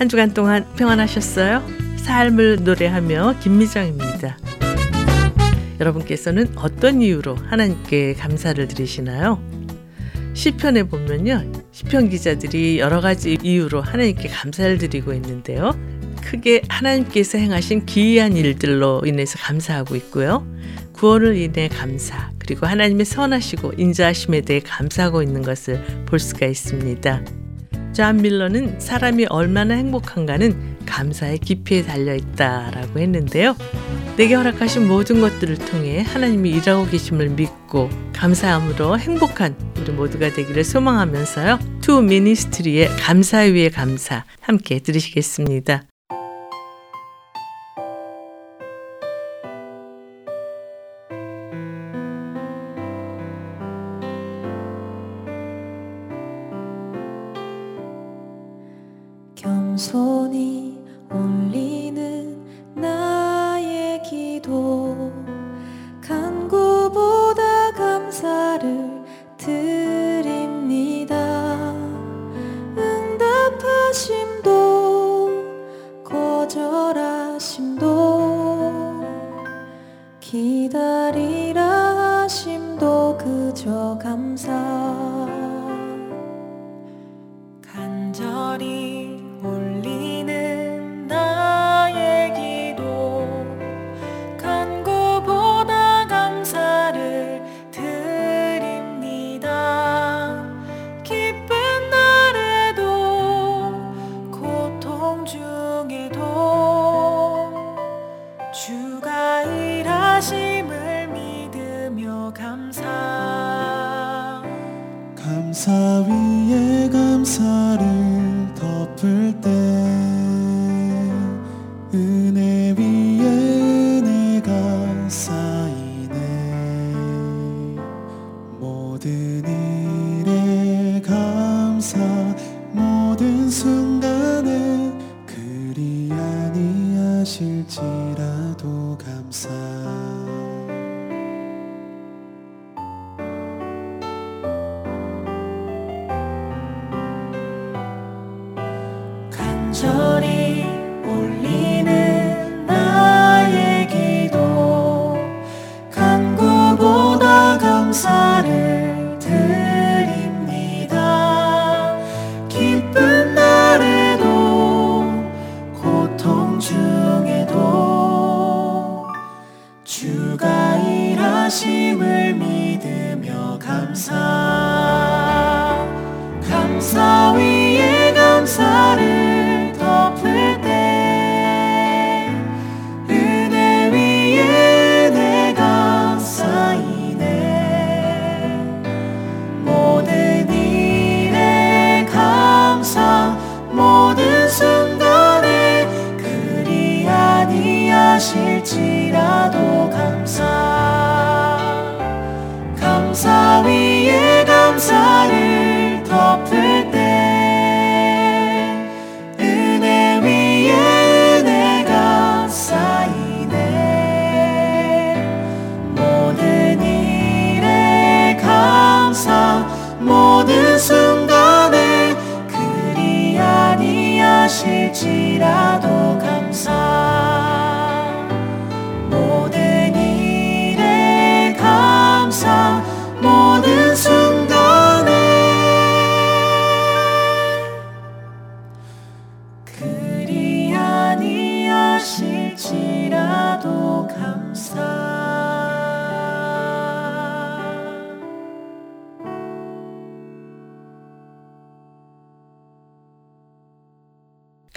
한 주간 동안 평안하셨어요? 삶을 노래하며 김미정입니다. 여러분께서는 어떤 이유로 하나님께 감사를 드리시나요? 시편에 보면요. 시편 기자들이 여러 가지 이유로 하나님께 감사를 드리고 있는데요. 크게 하나님께서 행하신 기이한 일들로 인해서 감사하고 있고요. 구원을 인해 감사, 그리고 하나님의 선하시고 인자하심에 대해 감사하고 있는 것을 볼 수가 있습니다. 존 밀러는 사람이 얼마나 행복한가는 감사의 깊이에 달려 있다라고 했는데요. 내게 허락하신 모든 것들을 통해 하나님이 일하고 계심을 믿고 감사함으로 행복한 우리 모두가 되기를 소망하면서요. 투 미니스트리의 감사 위에 감사 함께 들으시겠습니다.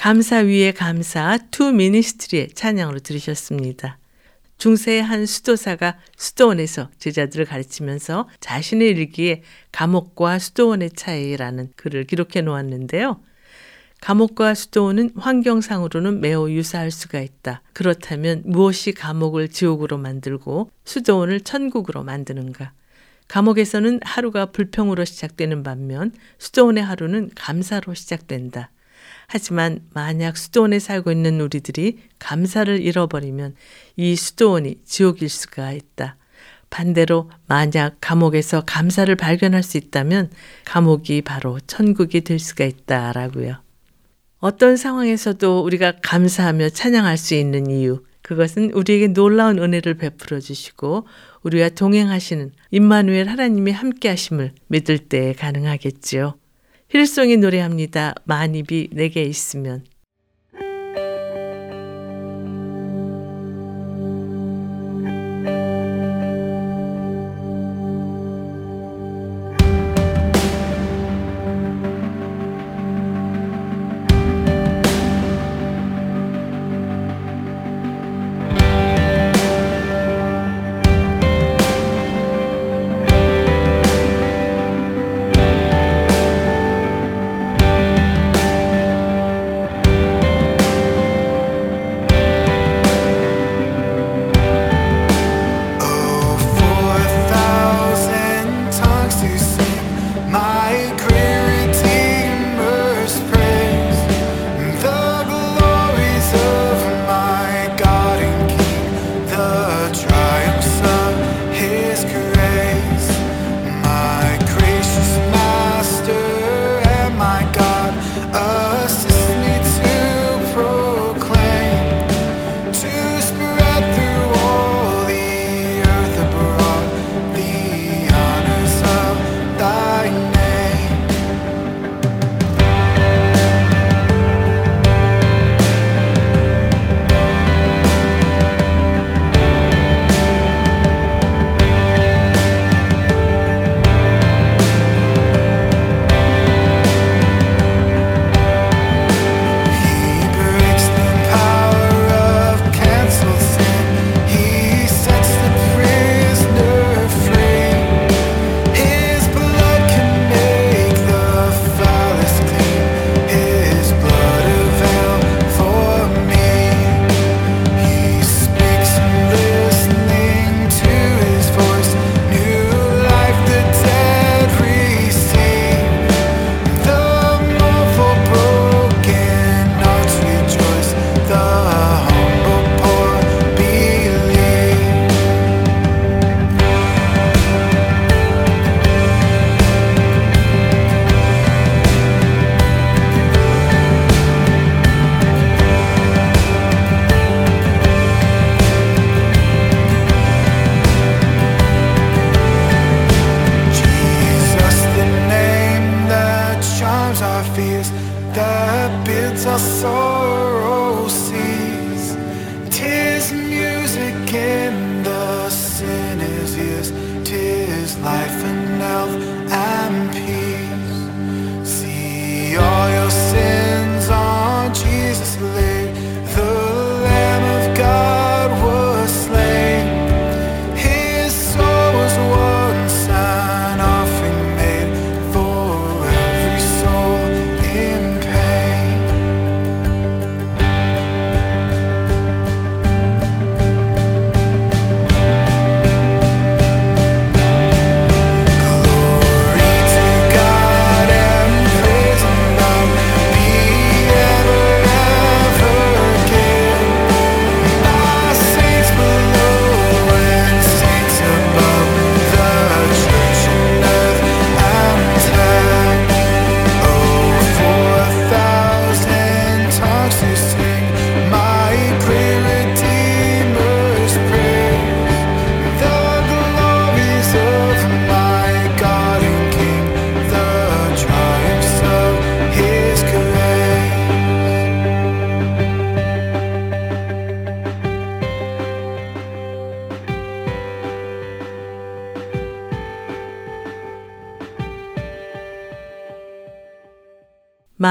감사 위에 감사 투 미니스트리의 찬양으로 들으셨습니다. 중세의 한 수도사가 수도원에서 제자들을 가르치면서 자신의 일기에 감옥과 수도원의 차이라는 글을 기록해 놓았는데요. 감옥과 수도원은 환경상으로는 매우 유사할 수가 있다. 그렇다면 무엇이 감옥을 지옥으로 만들고 수도원을 천국으로 만드는가? 감옥에서는 하루가 불평으로 시작되는 반면 수도원의 하루는 감사로 시작된다. 하지만 만약 수도원에 살고 있는 우리들이 감사를 잃어버리면 이 수도원이 지옥일 수가 있다. 반대로 만약 감옥에서 감사를 발견할 수 있다면 감옥이 바로 천국이 될 수가 있다라고요. 어떤 상황에서도 우리가 감사하며 찬양할 수 있는 이유, 그것은 우리에게 놀라운 은혜를 베풀어 주시고 우리와 동행하시는 임마누엘 하나님이 함께 하심을 믿을 때 가능하겠지요. 힐송이 노래합니다. 만입이 내게 있으면.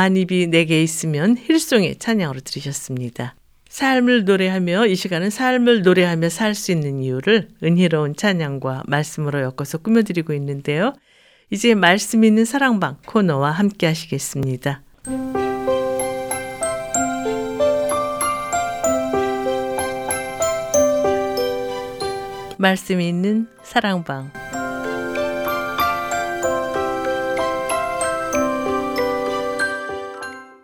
만입이 내게 있으면 힐송의 찬양으로 들으셨습니다. 삶을 노래하며 이 시간은 삶을 노래하며 살 수 있는 이유를 은혜로운 찬양과 말씀으로 엮어서 꾸며드리고 있는데요. 이제 말씀 있는 사랑방 코너와 함께 하시겠습니다. 말씀 있는 사랑방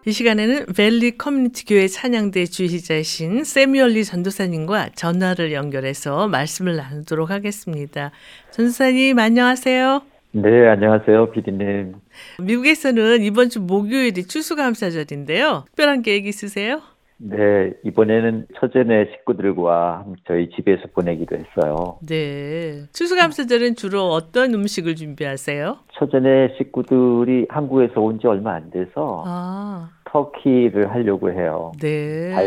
이 시간에는 벨리 커뮤니티 교회 찬양대 주의자이신 세미얼리 전도사님과 전화를 연결해서 말씀을 나누도록 하겠습니다. 전도사님 안녕하세요. 네, 안녕하세요, 비디님. 미국에서는 이번 주 목요일이 추수감사절인데요. 특별한 계획 있으세요? 네, 이번에는 처제네 식구들과 저희 집에서 보내기로 했어요. 네. 추수감사절은 주로 어떤 음식을 준비하세요? 처제네 식구들이 한국에서 온 지 얼마 안 돼서 아, 터키를 하려고 해요. 잘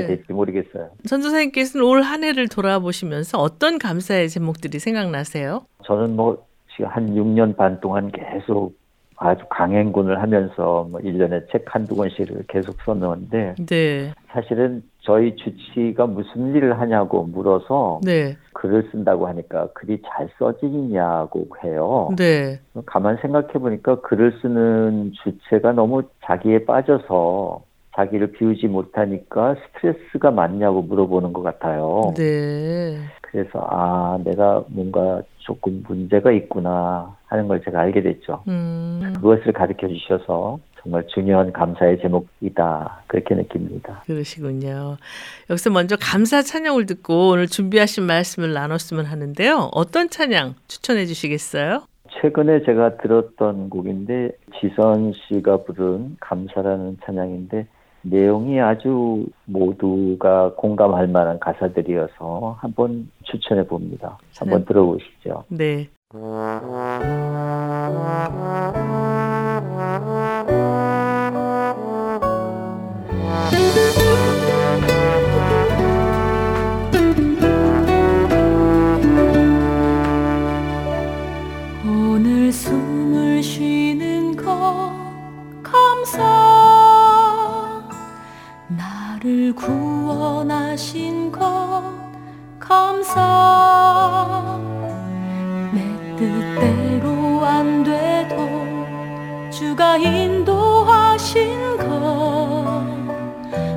네. 될지 모르겠어요. 전도사님께서는 올 한 해를 돌아보시면서 어떤 감사의 제목들이 생각나세요? 저는 뭐 지금 한 6년 반 동안 계속 아주 강행군을 하면서 뭐 1년에 책 한두 권씩을 계속 써놓는데 네. 사실은 저희 주치가 무슨 일을 하냐고 물어서 네. 글을 쓴다고 하니까 글이 잘 써지냐고 해요. 네. 가만 생각해 보니까 글을 쓰는 주체가 너무 자기에 빠져서 자기를 비우지 못하니까 스트레스가 많냐고 물어보는 것 같아요. 네. 그래서 아 내가 뭔가 조금 문제가 있구나 하는 걸 제가 알게 됐죠. 음, 그것을 가르쳐 주셔서 정말 중요한 감사의 제목이다 그렇게 느낍니다. 그러시군요. 여기서 먼저 감사 찬양을 듣고 오늘 준비하신 말씀을 나눴으면 하는데요. 어떤 찬양 추천해 주시겠어요? 최근에 제가 들었던 곡인데 지선 씨가 부른 감사라는 찬양인데 내용이 아주 모두가 공감할 만한 가사들이어서 한번 추천해 봅니다. 한번 들어보시죠. 네. 감사 나를 구원하신 것 감사. 내 뜻대로 안 돼도 주가 인도하신 것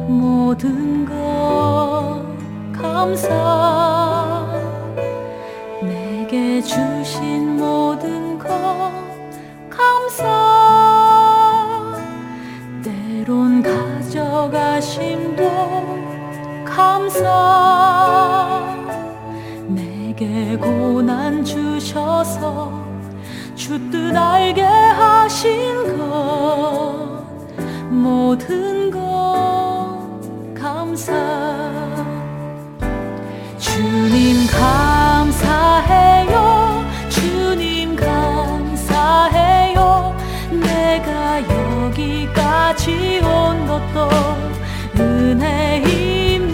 모든 것 감사. 내게 주신 모든 것 감사 때론 가져가심도 감사. 내게 고난 주셔서 주 뜻 알게 하신 것 모든 것 감사. 주님 감사해요 여기까지 온 것도 은혜입니다.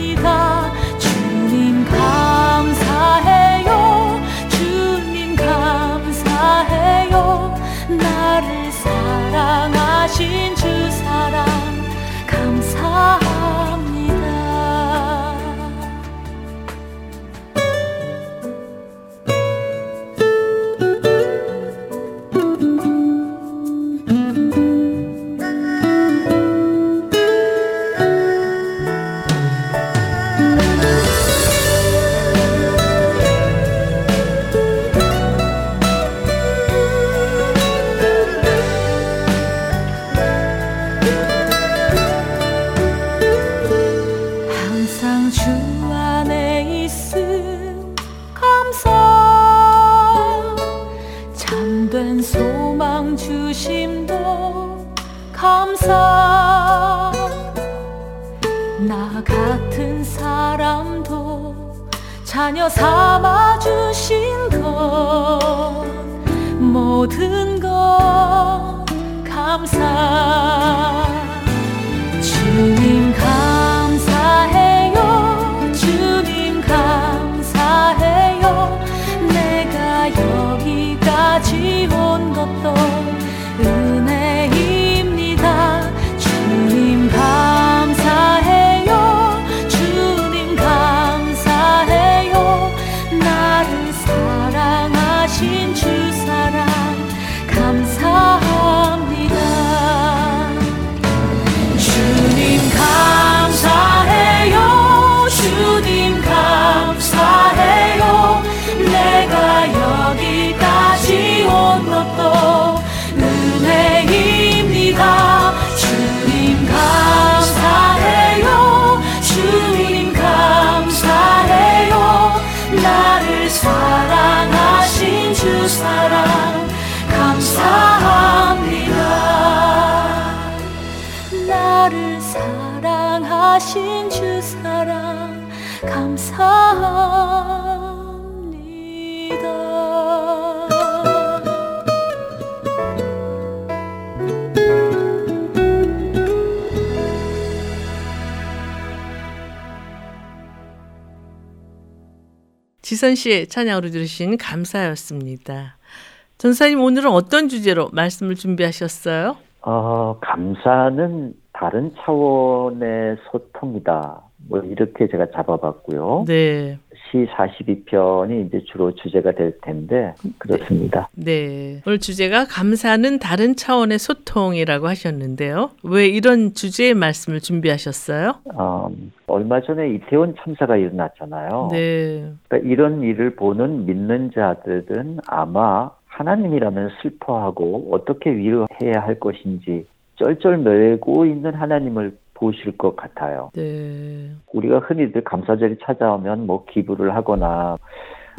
주님 감사해요. 주님 감사해요. 나를 사랑하신 주 사랑 사랑 감사합니다. 나를 사랑하신 주 사랑 감사합니다 지선 씨의 찬양으로 들으신 감사였습니다. 전사님 오늘은 어떤 주제로 말씀을 준비하셨어요? 어, 감사는 다른 차원의 소통이다. 뭐 이렇게 제가 잡아봤고요. 네. 시 42편이 이제 주로 주제가 될 텐데 그렇습니다. 네. 오늘 주제가 감사는 다른 차원의 소통이라고 하셨는데요. 왜 이런 주제의 말씀을 준비하셨어요? 어, 얼마 전에 이태원 참사가 일어났잖아요. 네. 그러니까 이런 일을 보는 믿는 자들은 아마 하나님이라면 슬퍼하고 어떻게 위로해야 할 것인지 쩔쩔매고 있는 하나님을 보실 것 같아요. 네. 우리가 흔히들 감사절이 찾아오면 뭐 기부를 하거나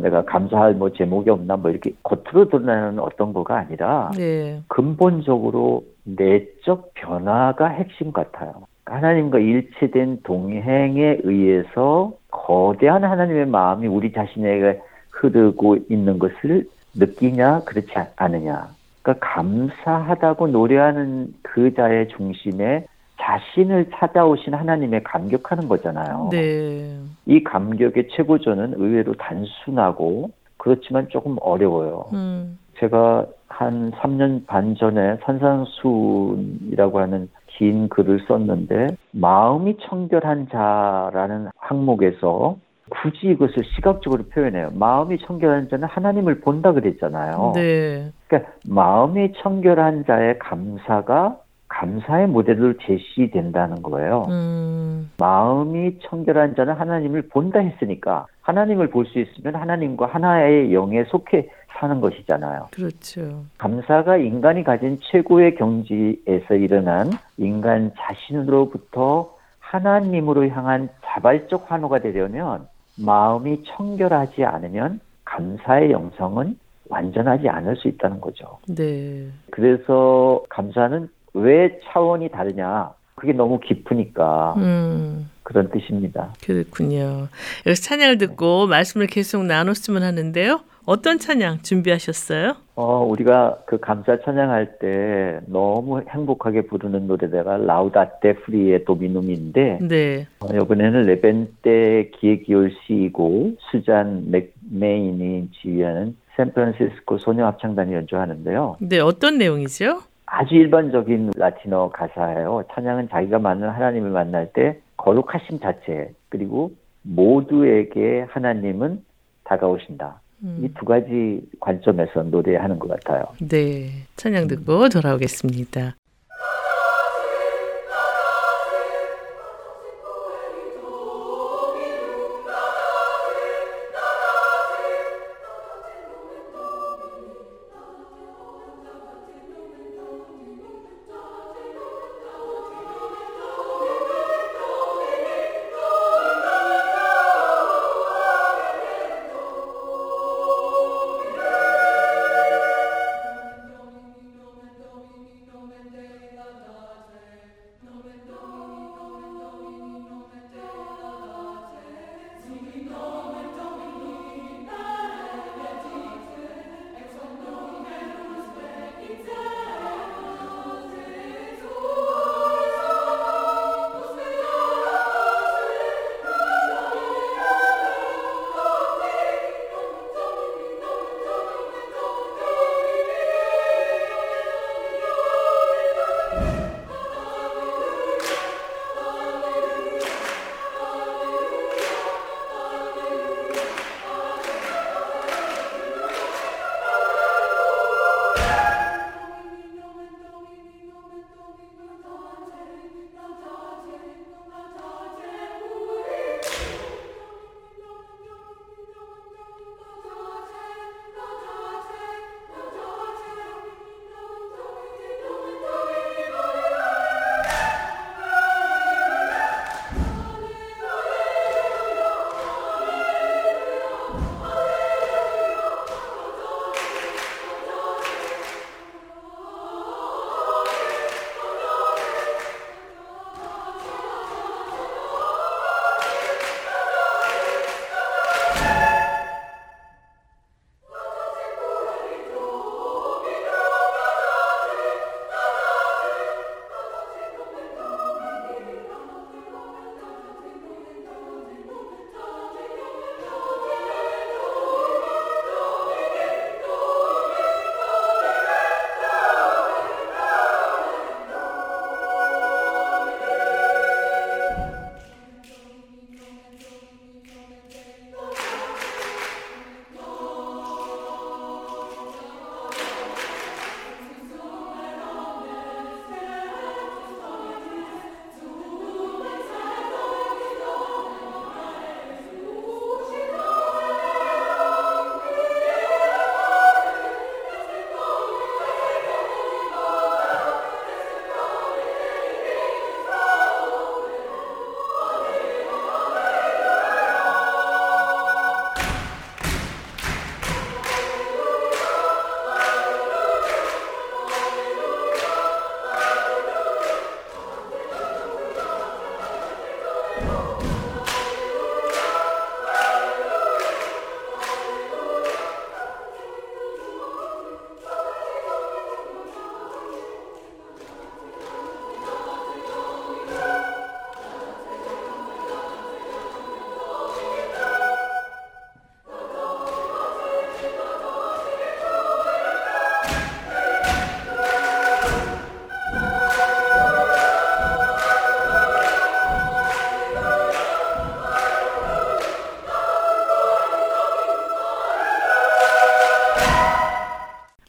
내가 감사할 뭐 제목이 없나 뭐 이렇게 겉으로 드러나는 어떤 거가 아니라 네. 근본적으로 내적 변화가 핵심 같아요. 하나님과 일체된 동행에 의해서 거대한 하나님의 마음이 우리 자신에게 흐르고 있는 것을 느끼냐 그렇지 않느냐. 그러니까 감사하다고 노래하는 그 자의 중심에 자신을 찾아오신 하나님에 감격하는 거잖아요. 네. 이 감격의 최고조는 의외로 단순하고 그렇지만 조금 어려워요. 음. 제가 한 3년 반 전에 산산수훈이라고 하는 긴 글을 썼는데 마음이 청결한 자라는 항목에서 굳이 이것을 시각적으로 표현해요. 마음이 청결한 자는 하나님을 본다 그랬잖아요. 네. 그러니까 마음이 청결한 자의 감사가 감사의 모델로 제시된다는 거예요. 음. 마음이 청결한 자는 하나님을 본다 했으니까 하나님을 볼 수 있으면 하나님과 하나의 영에 속해 사는 것이잖아요. 그렇죠. 감사가 인간이 가진 최고의 경지에서 일어난 인간 자신으로부터 하나님으로 향한 자발적 환호가 되려면 마음이 청결하지 않으면 감사의 영성은 완전하지 않을 수 있다는 거죠. 네. 그래서 감사는 왜 차원이 다르냐? 그게 너무 깊으니까 음. 그런 뜻입니다. 그렇군요. 여기서 찬양을 듣고 말씀을 계속 나눴으면 하는데요. 어떤 찬양 준비하셨어요? 어, 우리가 그 감사 찬양할 때 너무 행복하게 부르는 노래가 라우다테 프리의 도미눔인데 네. 어, 이번에는 레벤테 기획기올 시이고 수잔 맥메인이 지휘하는 샌프란시스코 소녀 합창단이 연주하는데요. 네, 어떤 내용이죠? 아주 일반적인 라틴어 가사예요. 찬양은 자기가 만난 하나님을 만날 때 거룩하심 자체 그리고 모두에게 하나님은 다가오신다. 음. 이두 가지 관점에서 노래하는 것 같아요. 네. 찬양 듣고 돌아오겠습니다.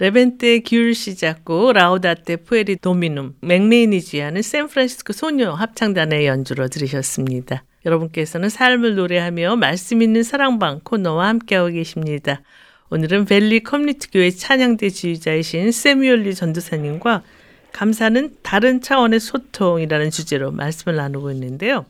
레벤테 기울시 작곡 Laudate pueri Dominum 맥레인이 지휘하는 샌프란시스코 소녀 합창단의 연주로 들으셨습니다. 여러분께서는 삶을 노래하며 말씀 있는 사랑방 코너와 함께하고 계십니다. 오늘은 밸리 커뮤니티 교회 찬양대 지휘자이신 새뮤얼 리 전도사님과 감사는 다른 차원의 소통이라는 주제로 말씀을 나누고 있는데요.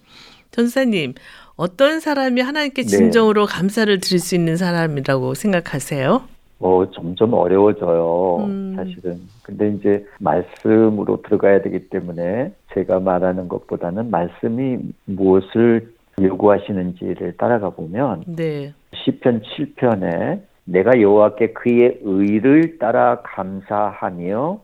전도사님, 어떤 사람이 하나님께 네. 진정으로 네. 감사를 드릴 수 있는 사람이라고 생각하세요? 어, 점점 어려워져요. 음. 사실은. 근데 이제 말씀으로 들어가야 되기 때문에 제가 말하는 것보다는 말씀이 무엇을 요구하시는지를 따라가 보면 네. 시편 7편에 내가 여호와께 그의 의를 따라 감사하며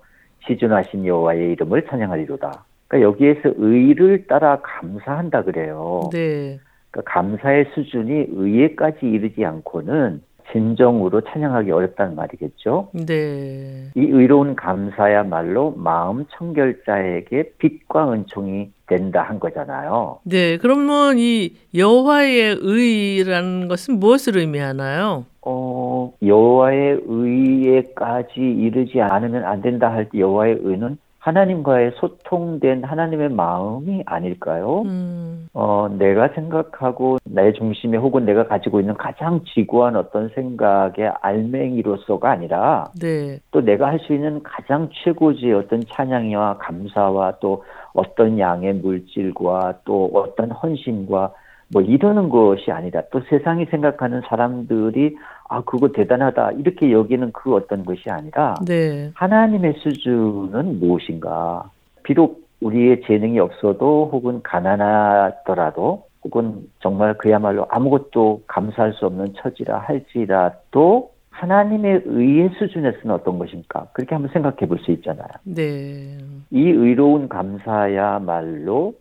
시준하신 여호와의 이름을 찬양하리로다. 그러니까 여기에서 의를 따라 감사한다 그래요. 네. 그러니까 감사의 수준이 의에까지 이르지 않고는 진정으로 찬양하기 어렵다는 말이겠죠. 네. 이 의로운 감사야말로 마음 청결자에게 빛과 은총이 된다 한 거잖아요. 네. 그러면 이 여호와의 의라는 것은 무엇을 의미하나요? 어, 여호와의 의에까지 이르지 않으면 안 된다 할 때 여호와의 의는 하나님과의 소통된 하나님의 마음이 아닐까요? 음. 어, 내가 생각하고 내 중심에 혹은 내가 가지고 있는 가장 지구한 어떤 생각의 알맹이로서가 아니라 네. 또 내가 할 수 있는 가장 최고지의 어떤 찬양이와 감사와 또 어떤 양의 물질과 또 어떤 헌신과 뭐 이러는 것이 아니라 또 세상이 생각하는 사람들이 아 그거 대단하다 이렇게 여기는 그 어떤 것이 아니라 네. 하나님의 수준은 무엇인가 비록 우리의 재능이 없어도 혹은 가난하더라도 혹은 정말 그야말로 아무것도 감사할 수 없는 처지라 할지라도 하나님의 의의 수준에서는 어떤 것입니까? 그렇게 한번 생각해 볼 수 있잖아요. 네. 이 의로운 감사야말로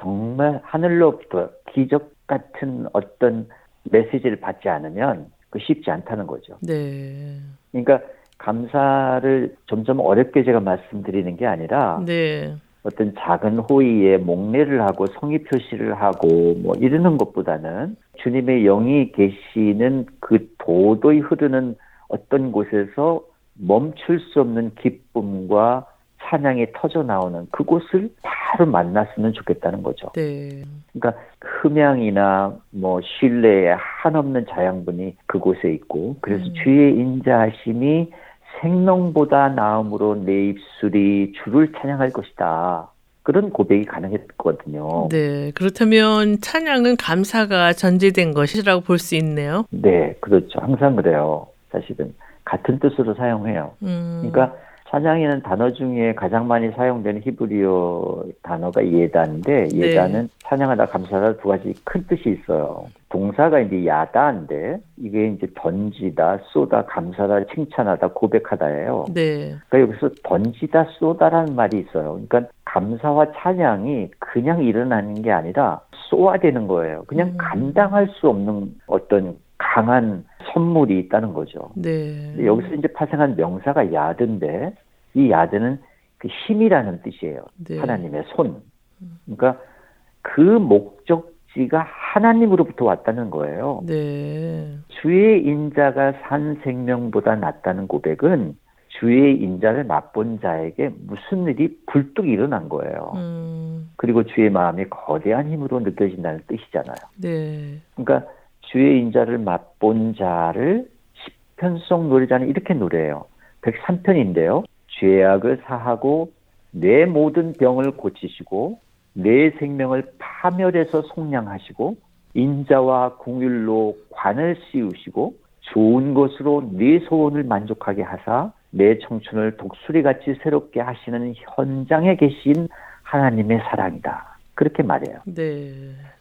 정말 하늘로부터 기적 같은 어떤 메시지를 받지 않으면 그 쉽지 않다는 거죠. 네. 그러니까 감사를 점점 어렵게 제가 말씀드리는 게 아니라 네. 어떤 작은 호의에 목례를 하고 성의 표시를 하고 뭐 이러는 것보다는 주님의 영이 계시는 그 도도히 흐르는 어떤 곳에서 멈출 수 없는 기쁨과 찬양이 터져 나오는 그곳을 바로 만났으면 좋겠다는 거죠. 네. 그러니까 흠양이나 뭐 신뢰에 한없는 자양분이 그곳에 있고 그래서 음. 주의 인자하심이 생명보다 나음으로 내 입술이 주를 찬양할 것이다. 그런 고백이 가능했거든요. 네. 그렇다면 찬양은 감사가 전제된 것이라고 볼 수 있네요. 네. 그렇죠. 항상 그래요. 사실은 같은 뜻으로 사용해요. 음. 그러니까 찬양이라는 단어 중에 가장 많이 사용되는 히브리어 단어가 예다인데 네. 예다는 네. 찬양하다 감사하다 두 가지 큰 뜻이 있어요. 동사가 이제 야다인데 이게 이제 던지다, 쏘다, 감사다, 칭찬하다, 고백하다예요. 네. 그러니까 여기서 던지다, 쏘다라는 말이 있어요. 그러니까 감사와 찬양이 그냥 일어나는 게 아니라 쏘아되는 거예요. 그냥 음. 감당할 수 없는 어떤 강한 선물이 있다는 거죠. 네. 여기서 이제 파생한 명사가 야드인데 이 야드는 그 힘이라는 뜻이에요. 네. 하나님의 손. 그러니까 그 목적지가 하나님으로부터 왔다는 거예요. 네. 주의 인자가 산 생명보다 낫다는 고백은 주의 인자를 맛본 자에게 무슨 일이 불뚝 일어난 거예요. 음. 그리고 주의 마음이 거대한 힘으로 느껴진다는 뜻이잖아요. 네. 그러니까 주의 인자를 맛본 자를 시편송 노래자는 이렇게 노래해요. 103편인데요. 죄악을 사하고 내 모든 병을 고치시고 내 생명을 파멸해서 속량하시고 인자와 궁율로 관을 씌우시고 좋은 것으로 내 소원을 만족하게 하사 내 청춘을 독수리같이 새롭게 하시는 현장에 계신 하나님의 사랑이다. 그렇게 말해요. 네.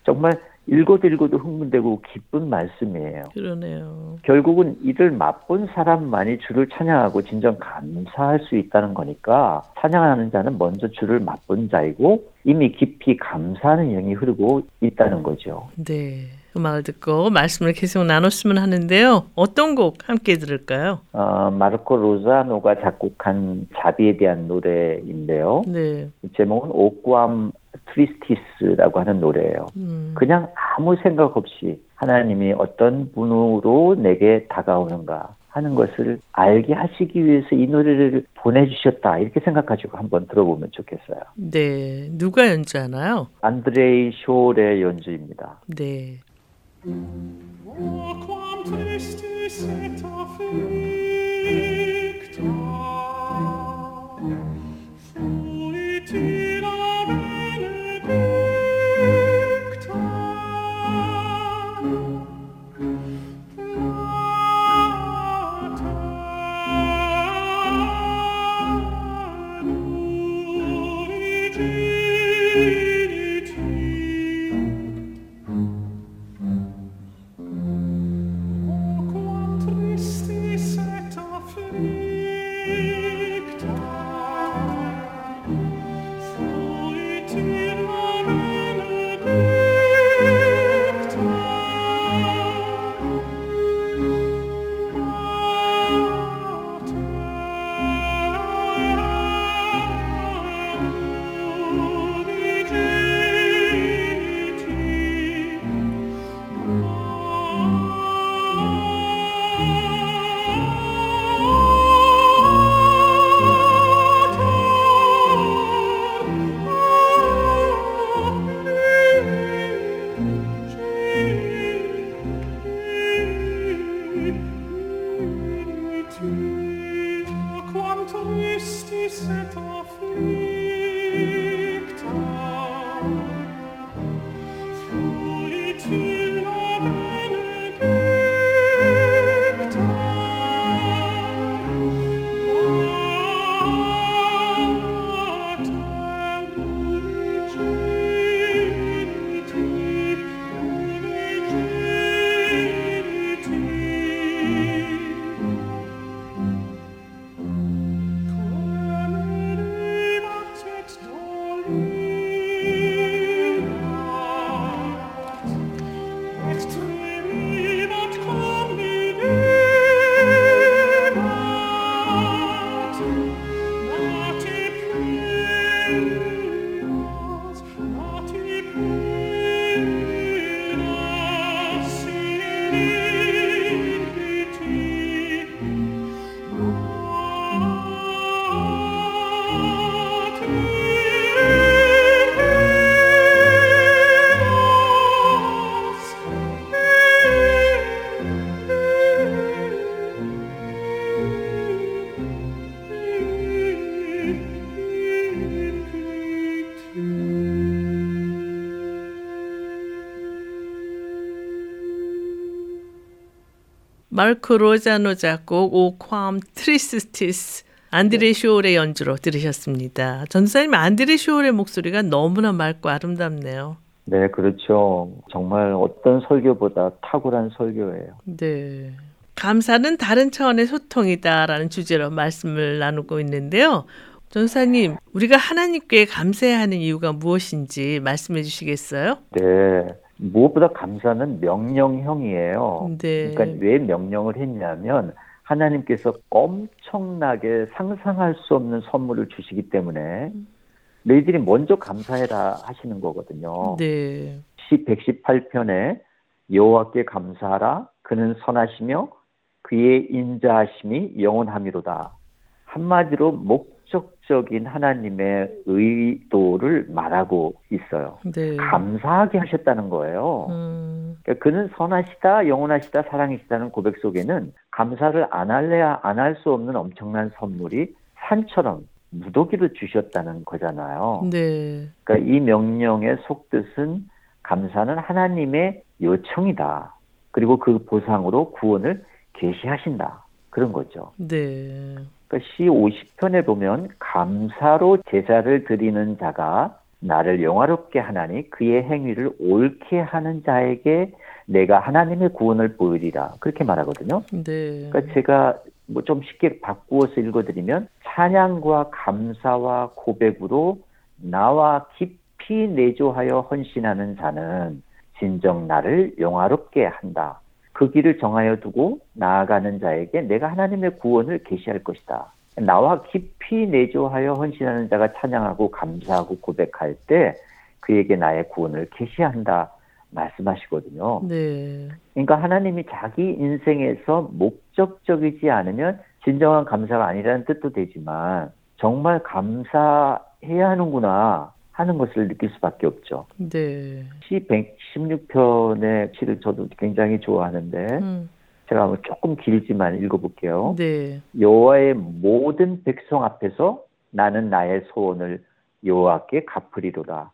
정말 읽어도 읽어도 흥분되고 기쁜 말씀이에요. 그러네요. 결국은 이를 맛본 사람만이 주를 찬양하고 진정 감사할 수 있다는 거니까 찬양하는 자는 먼저 주를 맛본 자이고 이미 깊이 감사하는 영이 흐르고 있다는 거죠. 네. 음악을 듣고 말씀을 계속 나눴으면 하는데요. 어떤 곡 함께 들을까요? 어, 마르코 로자노가 작곡한 자비에 대한 노래인데요. 네. 제목은 O quam tristis라고 하는 노래예요. 음. 그냥 아무 생각 없이 하나님이 어떤 분으로 내게 다가오는가 하는 것을 알게 하시기 위해서 이 노래를 보내주셨다 이렇게 생각하시고 한번 들어보면 좋겠어요. 네, 누가 연주하나요? 안드레이 쇼의 연주입니다. 네. 마르코 로자노 작곡 O quam tristis 안드레 쇼울의 연주로 들으셨습니다. 전사님 안드레 쇼울의 목소리가 너무나 맑고 아름답네요. 네, 그렇죠. 정말 어떤 설교보다 탁월한 설교예요. 네. 감사는 다른 차원의 소통이다라는 주제로 말씀을 나누고 있는데요. 전사님, 우리가 하나님께 감사해야 하는 이유가 무엇인지 말씀해 주시겠어요? 네. 무엇보다 감사는 명령형이에요. 네. 그러니까 왜 명령을 했냐면 하나님께서 엄청나게 상상할 수 없는 선물을 주시기 때문에 너희들이 먼저 감사해라 하시는 거거든요. 네. 시 118편에 여호와께 감사하라 그는 선하시며 그의 인자하심이 영원함이로다. 한마디로 목 적적인 하나님의 의도를 말하고 있어요. 네. 감사하게 하셨다는 거예요. 음, 그러니까 그는 선하시다, 영원하시다, 사랑이시다는 고백 속에는 감사를 안 할래야 안 할 수 없는 엄청난 선물이 산처럼 무더기로 주셨다는 거잖아요. 네. 그러니까 이 명령의 속뜻은 감사는 하나님의 요청이다. 그리고 그 보상으로 구원을 계시하신다. 그런 거죠. 네. 그러니까 시 50편에 보면 감사로 제사를 드리는 자가 나를 영화롭게 하나니 그의 행위를 옳게 하는 자에게 내가 하나님의 구원을 보이리라. 그렇게 말하거든요. 네. 그러니까 제가 뭐 좀 쉽게 바꾸어서 읽어드리면 찬양과 감사와 고백으로 나와 깊이 내조하여 헌신하는 자는 진정 나를 영화롭게 한다. 그 길을 정하여 두고 나아가는 자에게 내가 하나님의 구원을 계시할 것이다. 나와 깊이 내조하여 헌신하는 자가 찬양하고 감사하고 고백할 때 그에게 나의 구원을 계시한다. 말씀하시거든요. 네. 그러니까 하나님이 자기 인생에서 목적적이지 않으면 진정한 감사가 아니라는 뜻도 되지만 정말 감사해야 하는구나 하는 것을 느낄 수밖에 없죠. 네. 시 116편의 시를 저도 굉장히 좋아하는데 음. 제가 조금 길지만 읽어볼게요. 네. 여호와의 모든 백성 앞에서 나는 나의 소원을 여호와께 갚으리로다.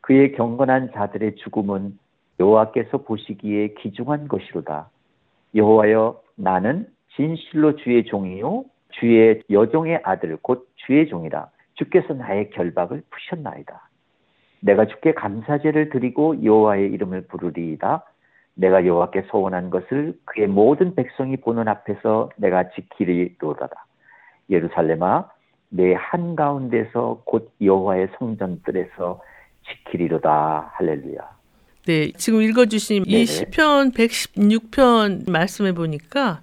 그의 경건한 자들의 죽음은 여호와께서 보시기에 귀중한 것이로다. 여호와여 나는 진실로 주의 종이요 주의 여종의 아들 곧 주의 종이라. 주께서 나의 결박을 푸셨나이다. 내가 주께 감사제를 드리고 여호와의 이름을 부르리이다. 내가 여호와께 소원한 것을 그의 모든 백성이 보는 앞에서 내가 지키리로다. 예루살렘아 내 한가운데서 곧 여호와의 성전들에서 지키리로다. 할렐루야. 네. 지금 읽어주신 이 네네. 시편 116편 말씀해 보니까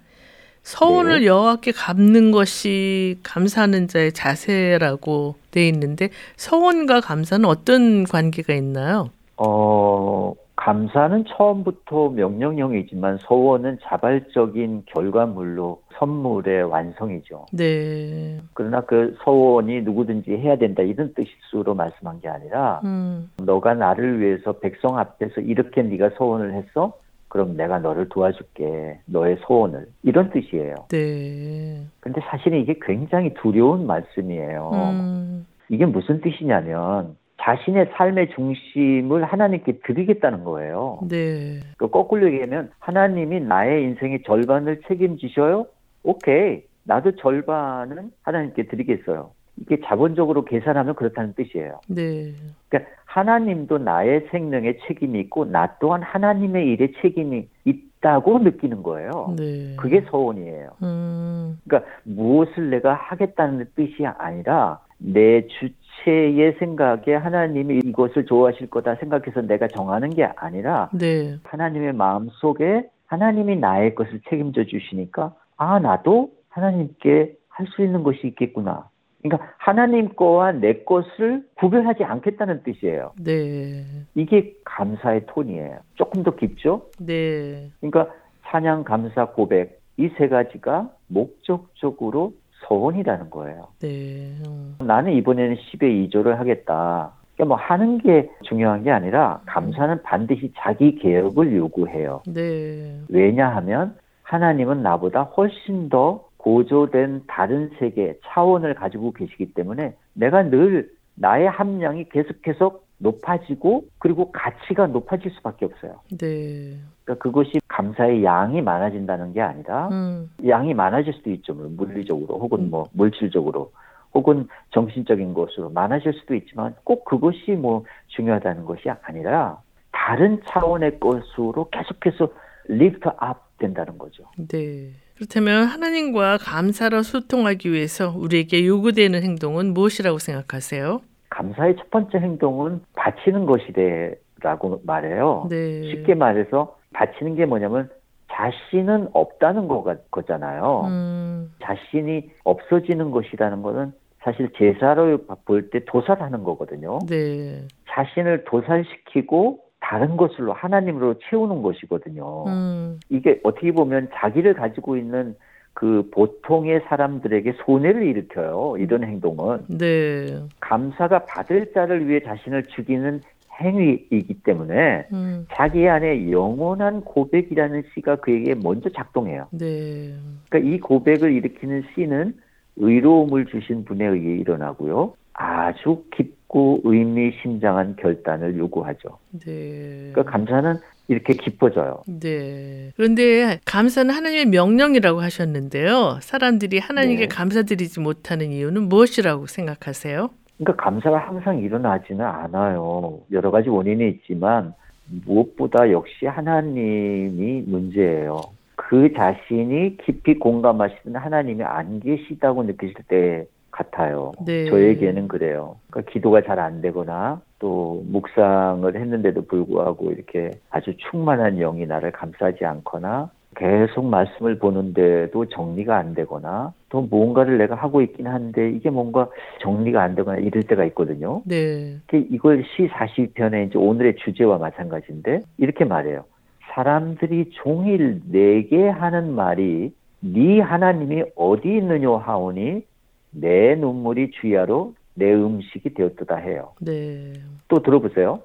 서원을 네. 여호와께 갚는 것이 감사하는 자의 자세라고 돼 있는데 서원과 감사는 어떤 관계가 있나요? 어, 감사는 처음부터 명령형이지만 소원은 자발적인 결과물로 선물의 완성이죠. 네. 그러나 그 소원이 누구든지 해야 된다 이런 뜻으로 말씀한 게 아니라 음. 너가 나를 위해서 백성 앞에서 이렇게 네가 소원을 했어? 그럼 내가 너를 도와줄게. 너의 소원을. 이런 뜻이에요. 네. 근데 사실은 이게 굉장히 두려운 말씀이에요. 음. 이게 무슨 뜻이냐면 자신의 삶의 중심을 하나님께 드리겠다는 거예요. 네. 그 거꾸로 얘기하면 하나님이 나의 인생의 절반을 책임지셔요? 오케이. 나도 절반은 하나님께 드리겠어요. 이게 자본적으로 계산하면 그렇다는 뜻이에요. 네. 그러니까 하나님도 나의 생명에 책임이 있고 나 또한 하나님의 일에 책임이 있다고 느끼는 거예요. 네. 그게 소원이에요. 음. 그러니까 무엇을 내가 하겠다는 뜻이 아니라 내 주체의 생각에 하나님이 이것을 좋아하실 거다 생각해서 내가 정하는 게 아니라 네. 하나님의 마음 속에 하나님이 나의 것을 책임져 주시니까 아 나도 하나님께 할 수 있는 것이 있겠구나. 그러니까 하나님 거와 내 것을 구별하지 않겠다는 뜻이에요. 네. 이게 감사의 톤이에요. 조금 더 깊죠? 네. 그러니까 찬양, 감사, 고백 이 세 가지가 목적적으로 소원이라는 거예요. 네. 음. 나는 이번에는 10의 2조를 하겠다. 그러니까 뭐 하는 게 중요한 게 아니라 감사는 반드시 자기 개혁을 요구해요. 네. 왜냐하면 하나님은 나보다 훨씬 더 고조된 다른 세계 차원을 가지고 계시기 때문에 내가 늘 나의 함량이 계속해서 높아지고 그리고 가치가 높아질 수밖에 없어요. 네. 그러니까 그것이 감사의 양이 많아진다는 게 아니라 음. 양이 많아질 수도 있죠. 뭐 물리적으로 혹은 뭐 물질적으로 혹은 정신적인 것으로 많아질 수도 있지만 꼭 그것이 뭐 중요하다는 것이 아니라 다른 차원의 것으로 계속해서 lift up 된다는 거죠. 네. 그렇다면 하나님과 감사로 소통하기 위해서 우리에게 요구되는 행동은 무엇이라고 생각하세요? 감사의 첫 번째 행동은 바치는 것이래라고 말해요. 네. 쉽게 말해서 바치는 게 뭐냐면 자신은 없다는 거가, 거잖아요. 음. 자신이 없어지는 것이라는 거는 사실 제사로 볼 때 도살하는 거거든요. 네. 자신을 도살시키고 다른 것으로 하나님으로 채우는 것이거든요. 음. 이게 어떻게 보면 자기를 가지고 있는 그 보통의 사람들에게 손해를 일으켜요. 이런 행동은 네. 감사가 받을 자를 위해 자신을 죽이는 행위이기 때문에 음. 자기 안에 영원한 고백이라는 씨가 그에게 먼저 작동해요. 네. 그러니까 이 고백을 일으키는 씨는 의로움을 주신 분에 의해 일어나고요. 아주 깊고 의미심장한 결단을 요구하죠. 네. 그러니까 감사는 이렇게 깊어져요. 네. 그런데 감사는 하나님의 명령이라고 하셨는데요. 사람들이 하나님께 네. 감사드리지 못하는 이유는 무엇이라고 생각하세요? 그러니까 감사가 항상 일어나지는 않아요. 여러 가지 원인이 있지만 무엇보다 역시 하나님이 문제예요. 그 자신이 깊이 공감하시는 하나님이 안 계시다고 느끼실 때 같아요. 네. 저에게는 그래요. 그러니까 기도가 잘 안 되거나 또 묵상을 했는데도 불구하고 이렇게 아주 충만한 영이 나를 감싸지 않거나 계속 말씀을 보는데도 정리가 안 되거나 또 무언가를 내가 하고 있긴 한데 이게 뭔가 정리가 안 되거나 이럴 때가 있거든요. 네. 그 이걸 시 42편의 이제 오늘의 주제와 마찬가지인데 이렇게 말해요. 사람들이 종일 내게 하는 말이 네 하나님이 어디 있느냐 하오니 내 눈물이 주야로 내 음식이 되었도다 해요. 네. 또 들어보세요.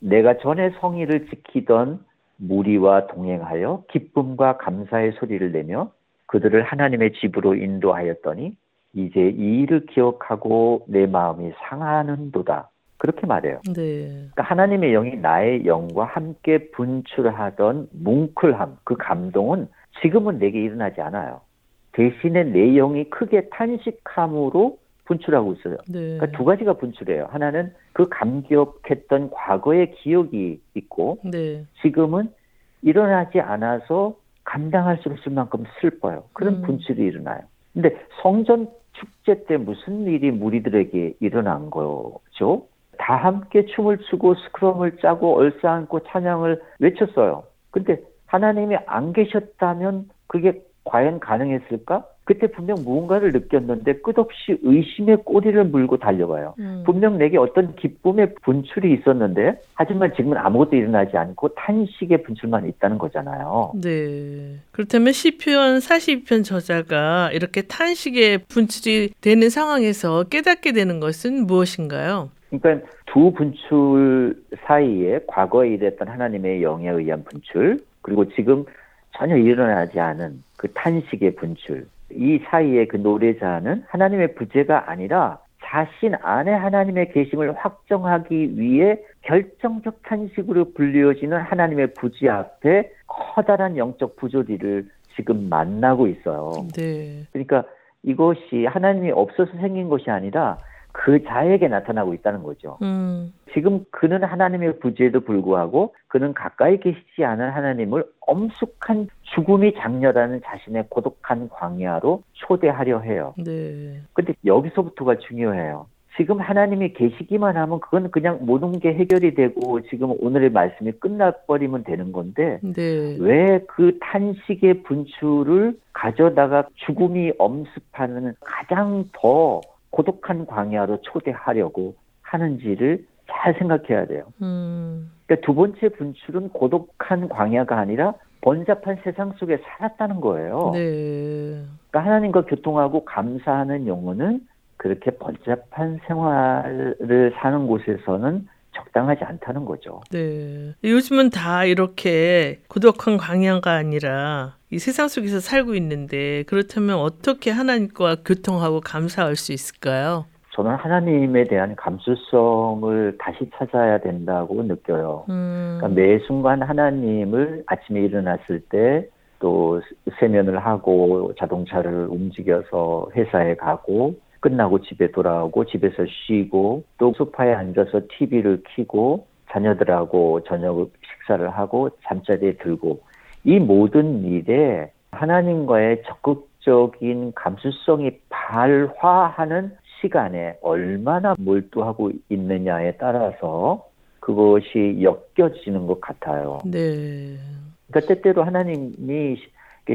내가 전에 성의를 지키던 무리와 동행하여 기쁨과 감사의 소리를 내며 그들을 하나님의 집으로 인도하였더니 이제 이 일을 기억하고 내 마음이 상하는도다. 그렇게 말해요. 네. 그러니까 하나님의 영이 나의 영과 함께 분출하던 뭉클함, 그 감동은 지금은 내게 일어나지 않아요. 대신에 내 영이 크게 탄식함으로 분출하고 있어요. 네. 그러니까 두 가지가 분출해요. 하나는 그 감격했던 과거의 기억이 있고 네. 지금은 일어나지 않아서 감당할 수 없을 만큼 슬퍼요. 그런 음. 분출이 일어나요. 근데 성전 축제 때 무슨 일이 무리들에게 일어난 거죠? 다 함께 춤을 추고 스크럼을 짜고 얼싸안고 찬양을 외쳤어요. 근데 하나님이 안 계셨다면 그게 과연 가능했을까? 그때 분명 무언가를 느꼈는데 끝없이 의심의 꼬리를 물고 달려가요. 음. 분명 내게 어떤 기쁨의 분출이 있었는데 하지만 지금은 아무것도 일어나지 않고 탄식의 분출만 있다는 거잖아요. 네. 그렇다면 시편 42편 저자가 이렇게 탄식의 분출이 되는 상황에서 깨닫게 되는 것은 무엇인가요? 그러니까 두 분출 사이에 과거에 일했던 하나님의 영에 의한 분출 그리고 지금 전혀 일어나지 않은 그 탄식의 분출 이 사이에 그 노래자는 하나님의 부재가 아니라 자신 안에 하나님의 계심을 확정하기 위해 결정적 탄식으로 불리워지는 하나님의 부재 앞에 커다란 영적 부조리를 지금 만나고 있어요. 네. 그러니까 이것이 하나님이 없어서 생긴 것이 아니라 그 자에게 나타나고 있다는 거죠. 음. 지금 그는 하나님의 부재에도 불구하고 그는 가까이 계시지 않은 하나님을 엄숙한 죽음이 장렬하는 자신의 고독한 광야로 초대하려 해요. 네. 근데 여기서부터가 중요해요. 지금 하나님이 계시기만 하면 그건 그냥 모든 게 해결이 되고 지금 오늘의 말씀이 끝나버리면 되는 건데 네. 왜그 탄식의 분출을 가져다가 죽음이 엄습하는 가장 더 고독한 광야로 초대하려고 하는지를 잘 생각해야 돼요. 음. 그러니까 두 번째 분출은 고독한 광야가 아니라 번잡한 세상 속에 살았다는 거예요. 네. 그러니까 하나님과 교통하고 감사하는 영혼은 그렇게 번잡한 생활을 사는 곳에서는 적당하지 않다는 거죠. 네. 요즘은 다 이렇게 고독한 광야가 아니라 이 세상 속에서 살고 있는데 그렇다면 어떻게 하나님과 교통하고 감사할 수 있을까요? 저는 하나님에 대한 감수성을 다시 찾아야 된다고 느껴요. 음. 그러니까 매 순간 하나님을 아침에 일어났을 때 또 세면을 하고 자동차를 움직여서 회사에 가고 끝나고 집에 돌아오고 집에서 쉬고 또 소파에 앉아서 TV를 켜고 자녀들하고 저녁 식사를 하고 잠자리에 들고 이 모든 일에 하나님과의 적극적인 감수성이 발화하는 시간에 얼마나 몰두하고 있느냐에 따라서 그것이 엮여지는 것 같아요. 네. 그러니까 때때로 하나님이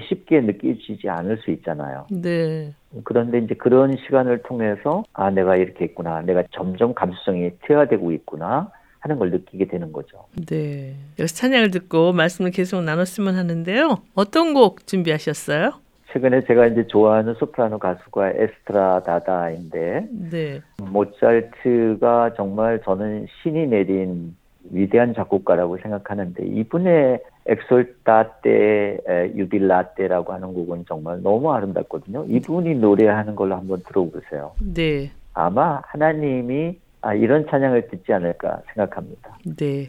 쉽게 느껴지지 않을 수 있잖아요. 네. 그런데 이제 그런 시간을 통해서 아 내가 이렇게 있구나, 내가 점점 감수성이 퇴화되고 있구나 하는 걸 느끼게 되는 거죠. 네. 여기서 찬양을 듣고 말씀을 계속 나눴으면 하는데요. 어떤 곡 준비하셨어요? 최근에 제가 이제 좋아하는 소프라노 가수가 에스트라 다다인데 네. 모차르트가 정말 저는 신이 내린 위대한 작곡가라고 생각하는데 이분의 엑솔타테 유빌라테라고 하는 곡은 정말 너무 아름답거든요. 이분이 노래하는 걸로 한번 들어보세요. 네. 아마 하나님이 아, 이런 찬양을 듣지 않을까 생각합니다. 네.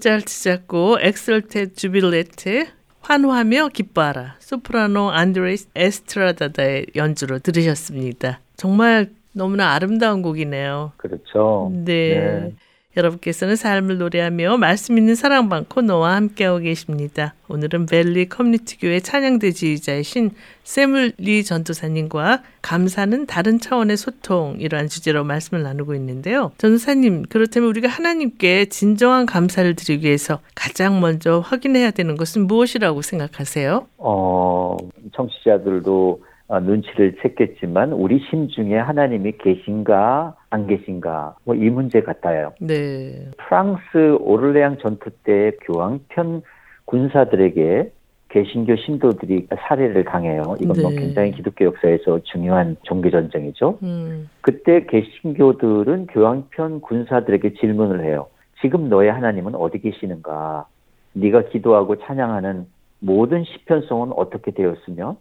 모차르트 작곡 Exsultate jubilate 환호하며 기뻐하라 소프라노 안드레스 에스트라다다의 연주로 들으셨습니다. 정말 너무나 아름다운 곡이네요. 그렇죠. 네. 여러분께서는 삶을 노래하며 말씀 있는 사랑방 코너와 함께하고 계십니다. 오늘은 벨리 커뮤니티 교회 찬양대 지휘자이신 새뮤얼 리 전도사님과 감사는 다른 차원의 소통이라는 주제로 말씀을 나누고 있는데요. 전도사님, 그렇다면 우리가 하나님께 진정한 감사를 드리기 위해서 가장 먼저 확인해야 되는 것은 무엇이라고 생각하세요? 어, 청취자들도 어, 눈치를 챘겠지만 우리 심 중에 하나님이 계신가 안 계신가 뭐 이 문제 같아요. 네. 프랑스 오르레앙 전투 때 교황편 군사들에게 개신교 신도들이 살해를 당해요. 이건 뭐 네. 굉장히 기독교 역사에서 중요한 종교 전쟁이죠. 음, 그때 개신교들은 교황편 군사들에게 질문을 해요. 지금 너의 하나님은 어디 계시는가? 네가 기도하고 찬양하는 모든 시편송은 어떻게 되었으며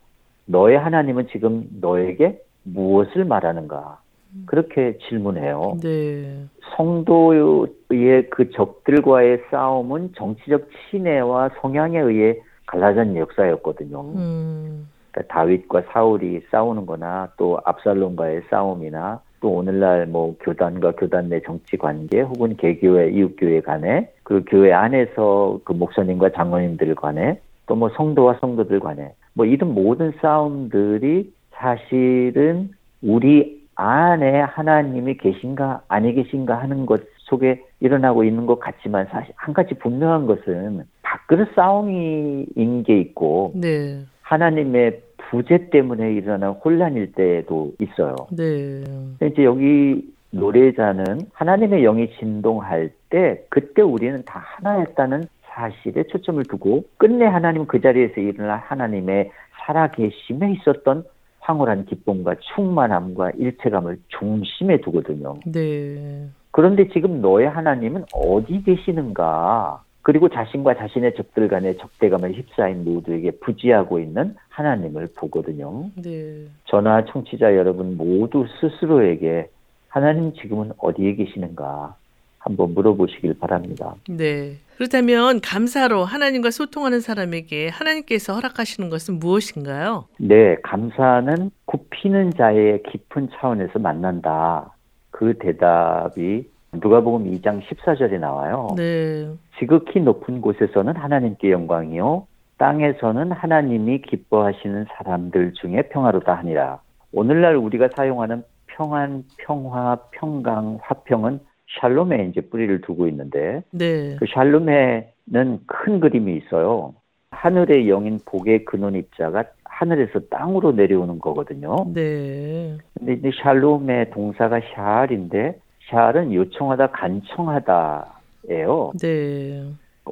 너의 하나님은 지금 너에게 무엇을 말하는가? 그렇게 질문해요. 네. 성도의 그 적들과의 싸움은 정치적 친애와 성향에 의해 갈라진 역사였거든요. 음, 그러니까 다윗과 사울이 싸우는 거나 또 압살롬과의 싸움이나 또 오늘날 뭐 교단과 교단 내 정치 관계 혹은 개교회 이웃교회 간에 그 교회 안에서 그 목사님과 장로님들 간에 또 뭐 성도와 성도들 간에 뭐 이런 모든 싸움들이 사실은 우리 안에 하나님이 계신가 아니 계신가 하는 것 속에 일어나고 있는 것 같지만 사실 한 가지 분명한 것은 밖으로 싸움인 게 있고 네. 하나님의 부재 때문에 일어난 혼란일 때도 있어요. 네. 이제 여기 노래자는 하나님의 영이 진동할 때 그때 우리는 다 하나였다는 사실에 초점을 두고 끝내 하나님 그 자리에서 일어날 하나님의 살아계심에 있었던 황홀한 기쁨과 충만함과 일체감을 중심에 두거든요. 네. 그런데 지금 너의 하나님은 어디 계시는가? 그리고 자신과 자신의 적들 간의 적대감을 휩싸인 모두에게 부지하고 있는 하나님을 보거든요. 네. 저나 청취자 여러분 모두 스스로에게 하나님 지금은 어디에 계시는가 한번 물어보시길 바랍니다. 네. 그렇다면 감사로 하나님과 소통하는 사람에게 하나님께서 허락하시는 것은 무엇인가요? 네, 감사는 굽히는 자의 깊은 차원에서 만난다. 그 대답이 누가복음 2장 14절에 나와요. 네. 지극히 높은 곳에서는 하나님께 영광이요 땅에서는 하나님이 기뻐하시는 사람들 중에 평화로다 하니라. 오늘날 우리가 사용하는 평안, 평화, 평강, 화평은 샬롬에 이제 뿌리를 두고 있는데 네. 그 샬롬에는 큰 그림이 있어요. 하늘의 영인 복의 근원 입자가 하늘에서 땅으로 내려오는 거거든요. 네. 근데 이제 샬롬의 동사가 샬인데 샬은 요청하다 간청하다예요. 네.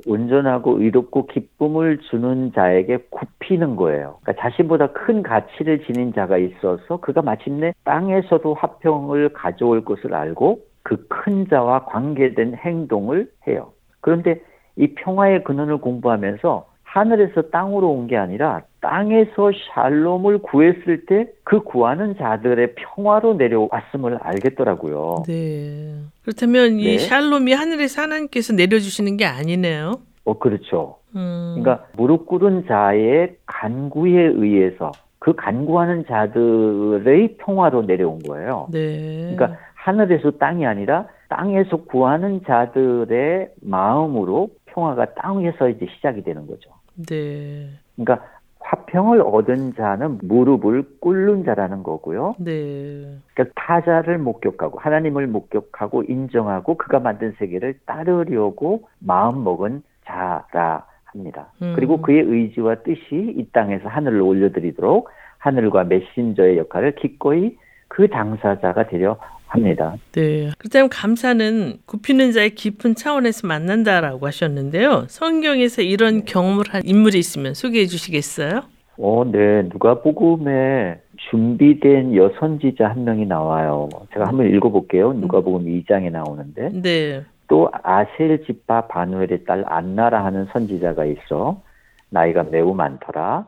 온전하고 의롭고 기쁨을 주는 자에게 굽히는 거예요. 그러니까 자신보다 큰 가치를 지닌 자가 있어서 그가 마침내 땅에서도 화평을 가져올 것을 알고 그 큰 자와 관계된 행동을 해요. 그런데 이 평화의 근원을 공부하면서 하늘에서 땅으로 온 게 아니라 땅에서 샬롬을 구했을 때 그 구하는 자들의 평화로 내려왔음을 알겠더라고요. 네. 그렇다면 이 네. 샬롬이 하늘에서 하나님께서 내려주시는 게 아니네요. 어, 그렇죠. 음. 그러니까 무릎 꿇은 자의 간구에 의해서 그 간구하는 자들의 평화로 내려온 거예요. 네. 그러니까 하늘에서 땅이 아니라 땅에서 구하는 자들의 마음으로 평화가 땅에서 이제 시작이 되는 거죠. 네. 그러니까 화평을 얻은 자는 무릎을 꿇는 자라는 거고요. 네. 그러니까 타자를 목격하고 하나님을 목격하고 인정하고 그가 만든 세계를 따르려고 마음 먹은 자라 합니다. 음. 그리고 그의 의지와 뜻이 이 땅에서 하늘로 올려드리도록 하늘과 메신저의 역할을 기꺼이 그 당사자가 되려 합니다. 네. 그렇다면 감사는 굽히는 자의 깊은 차원에서 만난다라고 하셨는데요. 성경에서 이런 경험을 한 인물이 있으면 소개해 주시겠어요? 어, 네. 누가복음에 준비된 여선지자 한 명이 나와요. 제가 한번 읽어볼게요. 누가복음 2장에 나오는데 네. 또 아셀 지파 바누엘의 딸 안나라 하는 선지자가 있어 나이가 매우 많더라.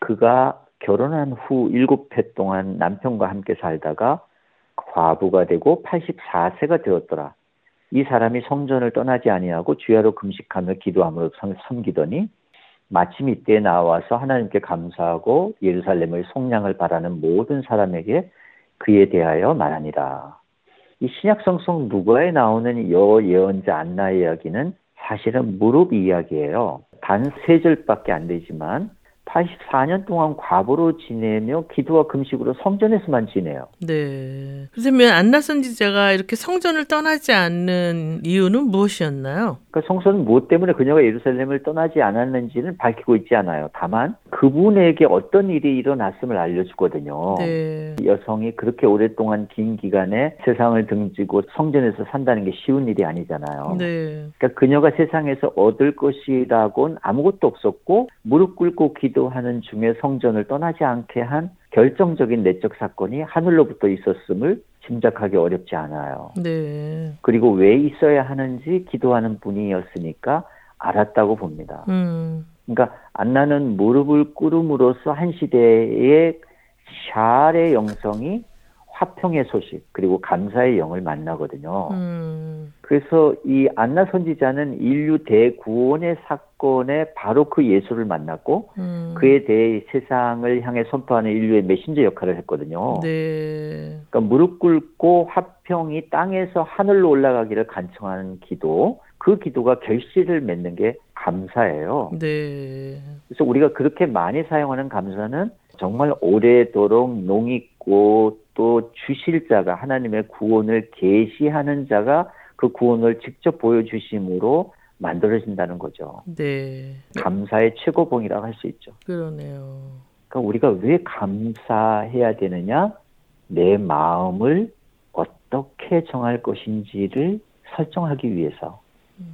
그가 결혼한 후 일곱 해 동안 남편과 함께 살다가 과부가 되고 84세가 되었더라. 이 사람이 성전을 떠나지 아니하고 주야로 금식하며 기도함으로 섬- 섬기더니 마침 이때 나와서 하나님께 감사하고 예루살렘의 속량을 바라는 모든 사람에게 그에 대하여 말하니라. 이 신약성성 누가에 나오는 여 예언자 안나의 이야기는 사실은 무릎 이야기예요. 단 세 절밖에 안 되지만 84년 동안 과부로 지내며 기도와 금식으로 성전에서만 지내요. 네. 그렇다면 안나 선 지자가 이렇게 성전을 떠나지 않는 이유는 무엇이었나요? 그러니까 성서는 무엇 때문에 그녀가 예루살렘을 떠나지 않았는지는 밝히고 있지 않아요. 다만 그분에게 어떤 일이 일어났음을 알려주거든요. 네. 여성이 그렇게 오랫동안 긴 기간에 세상을 등지고 성전에서 산다는 게 쉬운 일이 아니잖아요. 네. 그러니까 그녀가 세상에서 얻을 것이라고는 아무것도 없었고 무릎 꿇고 기 도하는 중에 성전을 떠나지 않게 한 결정적인 내적 사건이 하늘로부터 있었음을 짐작하기 어렵지 않아요. 네. 그리고 왜 있어야 하는지 기도하는 분이었으니까 알았다고 봅니다. 음. 그러니까 안나는 무릎을 꿇음으로써 한 시대의 샬의 영성이 화평의 소식 그리고 감사의 영을 만나거든요. 음. 그래서 이 안나 선지자는 인류 대구원의 사건에 바로 그 예수를 만났고 음. 그에 대해 세상을 향해 선포하는 인류의 메신저 역할을 했거든요. 네. 그러니까 무릎 꿇고 화평이 땅에서 하늘로 올라가기를 간청하는 기도, 그 기도가 결실을 맺는 게 감사예요. 네. 그래서 우리가 그렇게 많이 사용하는 감사는 정말 오래도록 농익고 또 주실 자가 하나님의 구원을 계시하는 자가 그 구원을 직접 보여주심으로 만들어진다는 거죠. 네. 감사의 최고봉이라고 할 수 있죠. 그러네요. 그러니까 우리가 왜 감사해야 되느냐? 내 마음을 어떻게 정할 것인지를 설정하기 위해서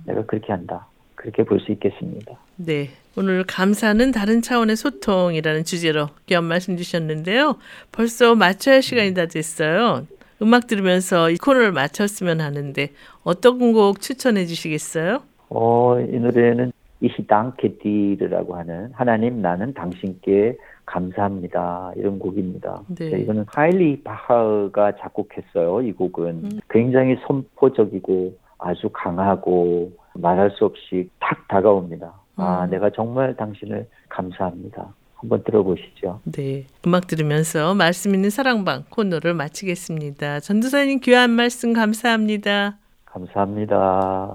내가 그렇게 한다. 그렇게 볼 수 있겠습니다. 네. 오늘 감사는 다른 차원의 소통이라는 주제로 귀한 말씀 주셨는데요. 벌써 마쳐야 할 시간이 다 됐어요. 음악 들으면서 이 코너를 마쳤으면 하는데 어떤 곡 추천해 주시겠어요? 어, 이 노래는 이시당케디르라고 하는 하나님 나는 당신께 감사합니다 이런 곡입니다. 네. 네, 이거는 하일리 바하가 작곡했어요. 이 곡은 굉장히 선포적이고 아주 강하고 말할 수 없이 탁 다가옵니다. 아, 음. 내가 정말 당신을 감사합니다. 한번 들어보시죠. 네. 음악 들으면서 말씀 있는 사랑방 코너를 마치겠습니다. 전도사님 귀한 말씀 감사합니다. 감사합니다.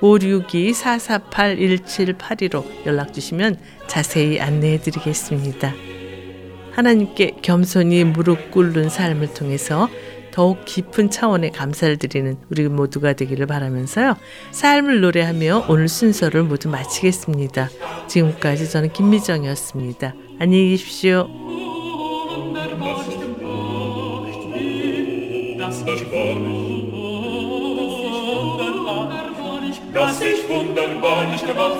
562-448-1782로 연락 주시면 자세히 안내해 드리겠습니다. 하나님께 겸손히 무릎 꿇는 삶을 통해서 더욱 깊은 차원의 감사를 드리는 우리 모두가 되기를 바라면서요. 삶을 노래하며 오늘 순서를 모두 마치겠습니다. 지금까지 저는 김미정이었습니다. 안녕히 계십시오. dass ich wunderbar nicht gemacht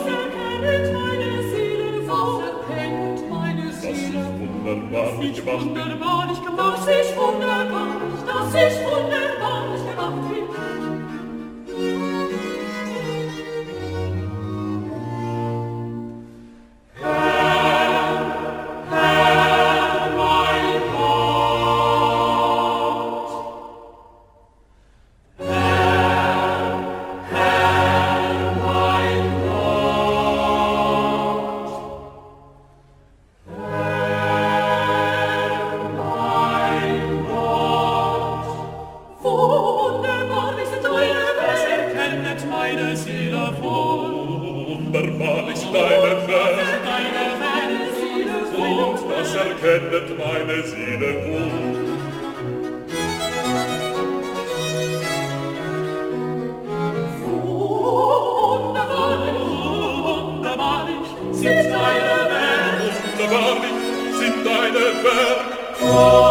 wunderbar nicht gemacht wunderbar nicht gemacht ich wunderbar dass ich wunderbar nicht gemacht bin oh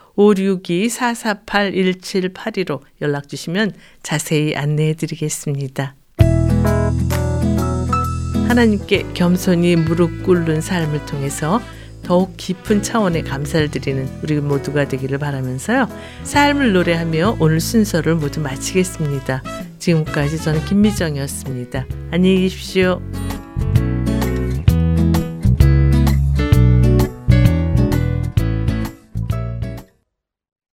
562-448-1782로 연락 주시면 자세히 안내해 드리겠습니다. 하나님께 겸손히 무릎 꿇는 삶을 통해서 더욱 깊은 차원의 감사를 드리는 우리 모두가 되기를 바라면서요. 삶을 노래하며 오늘 순서를 모두 마치겠습니다. 지금까지 저는 김미정이었습니다. 안녕히 계십시오.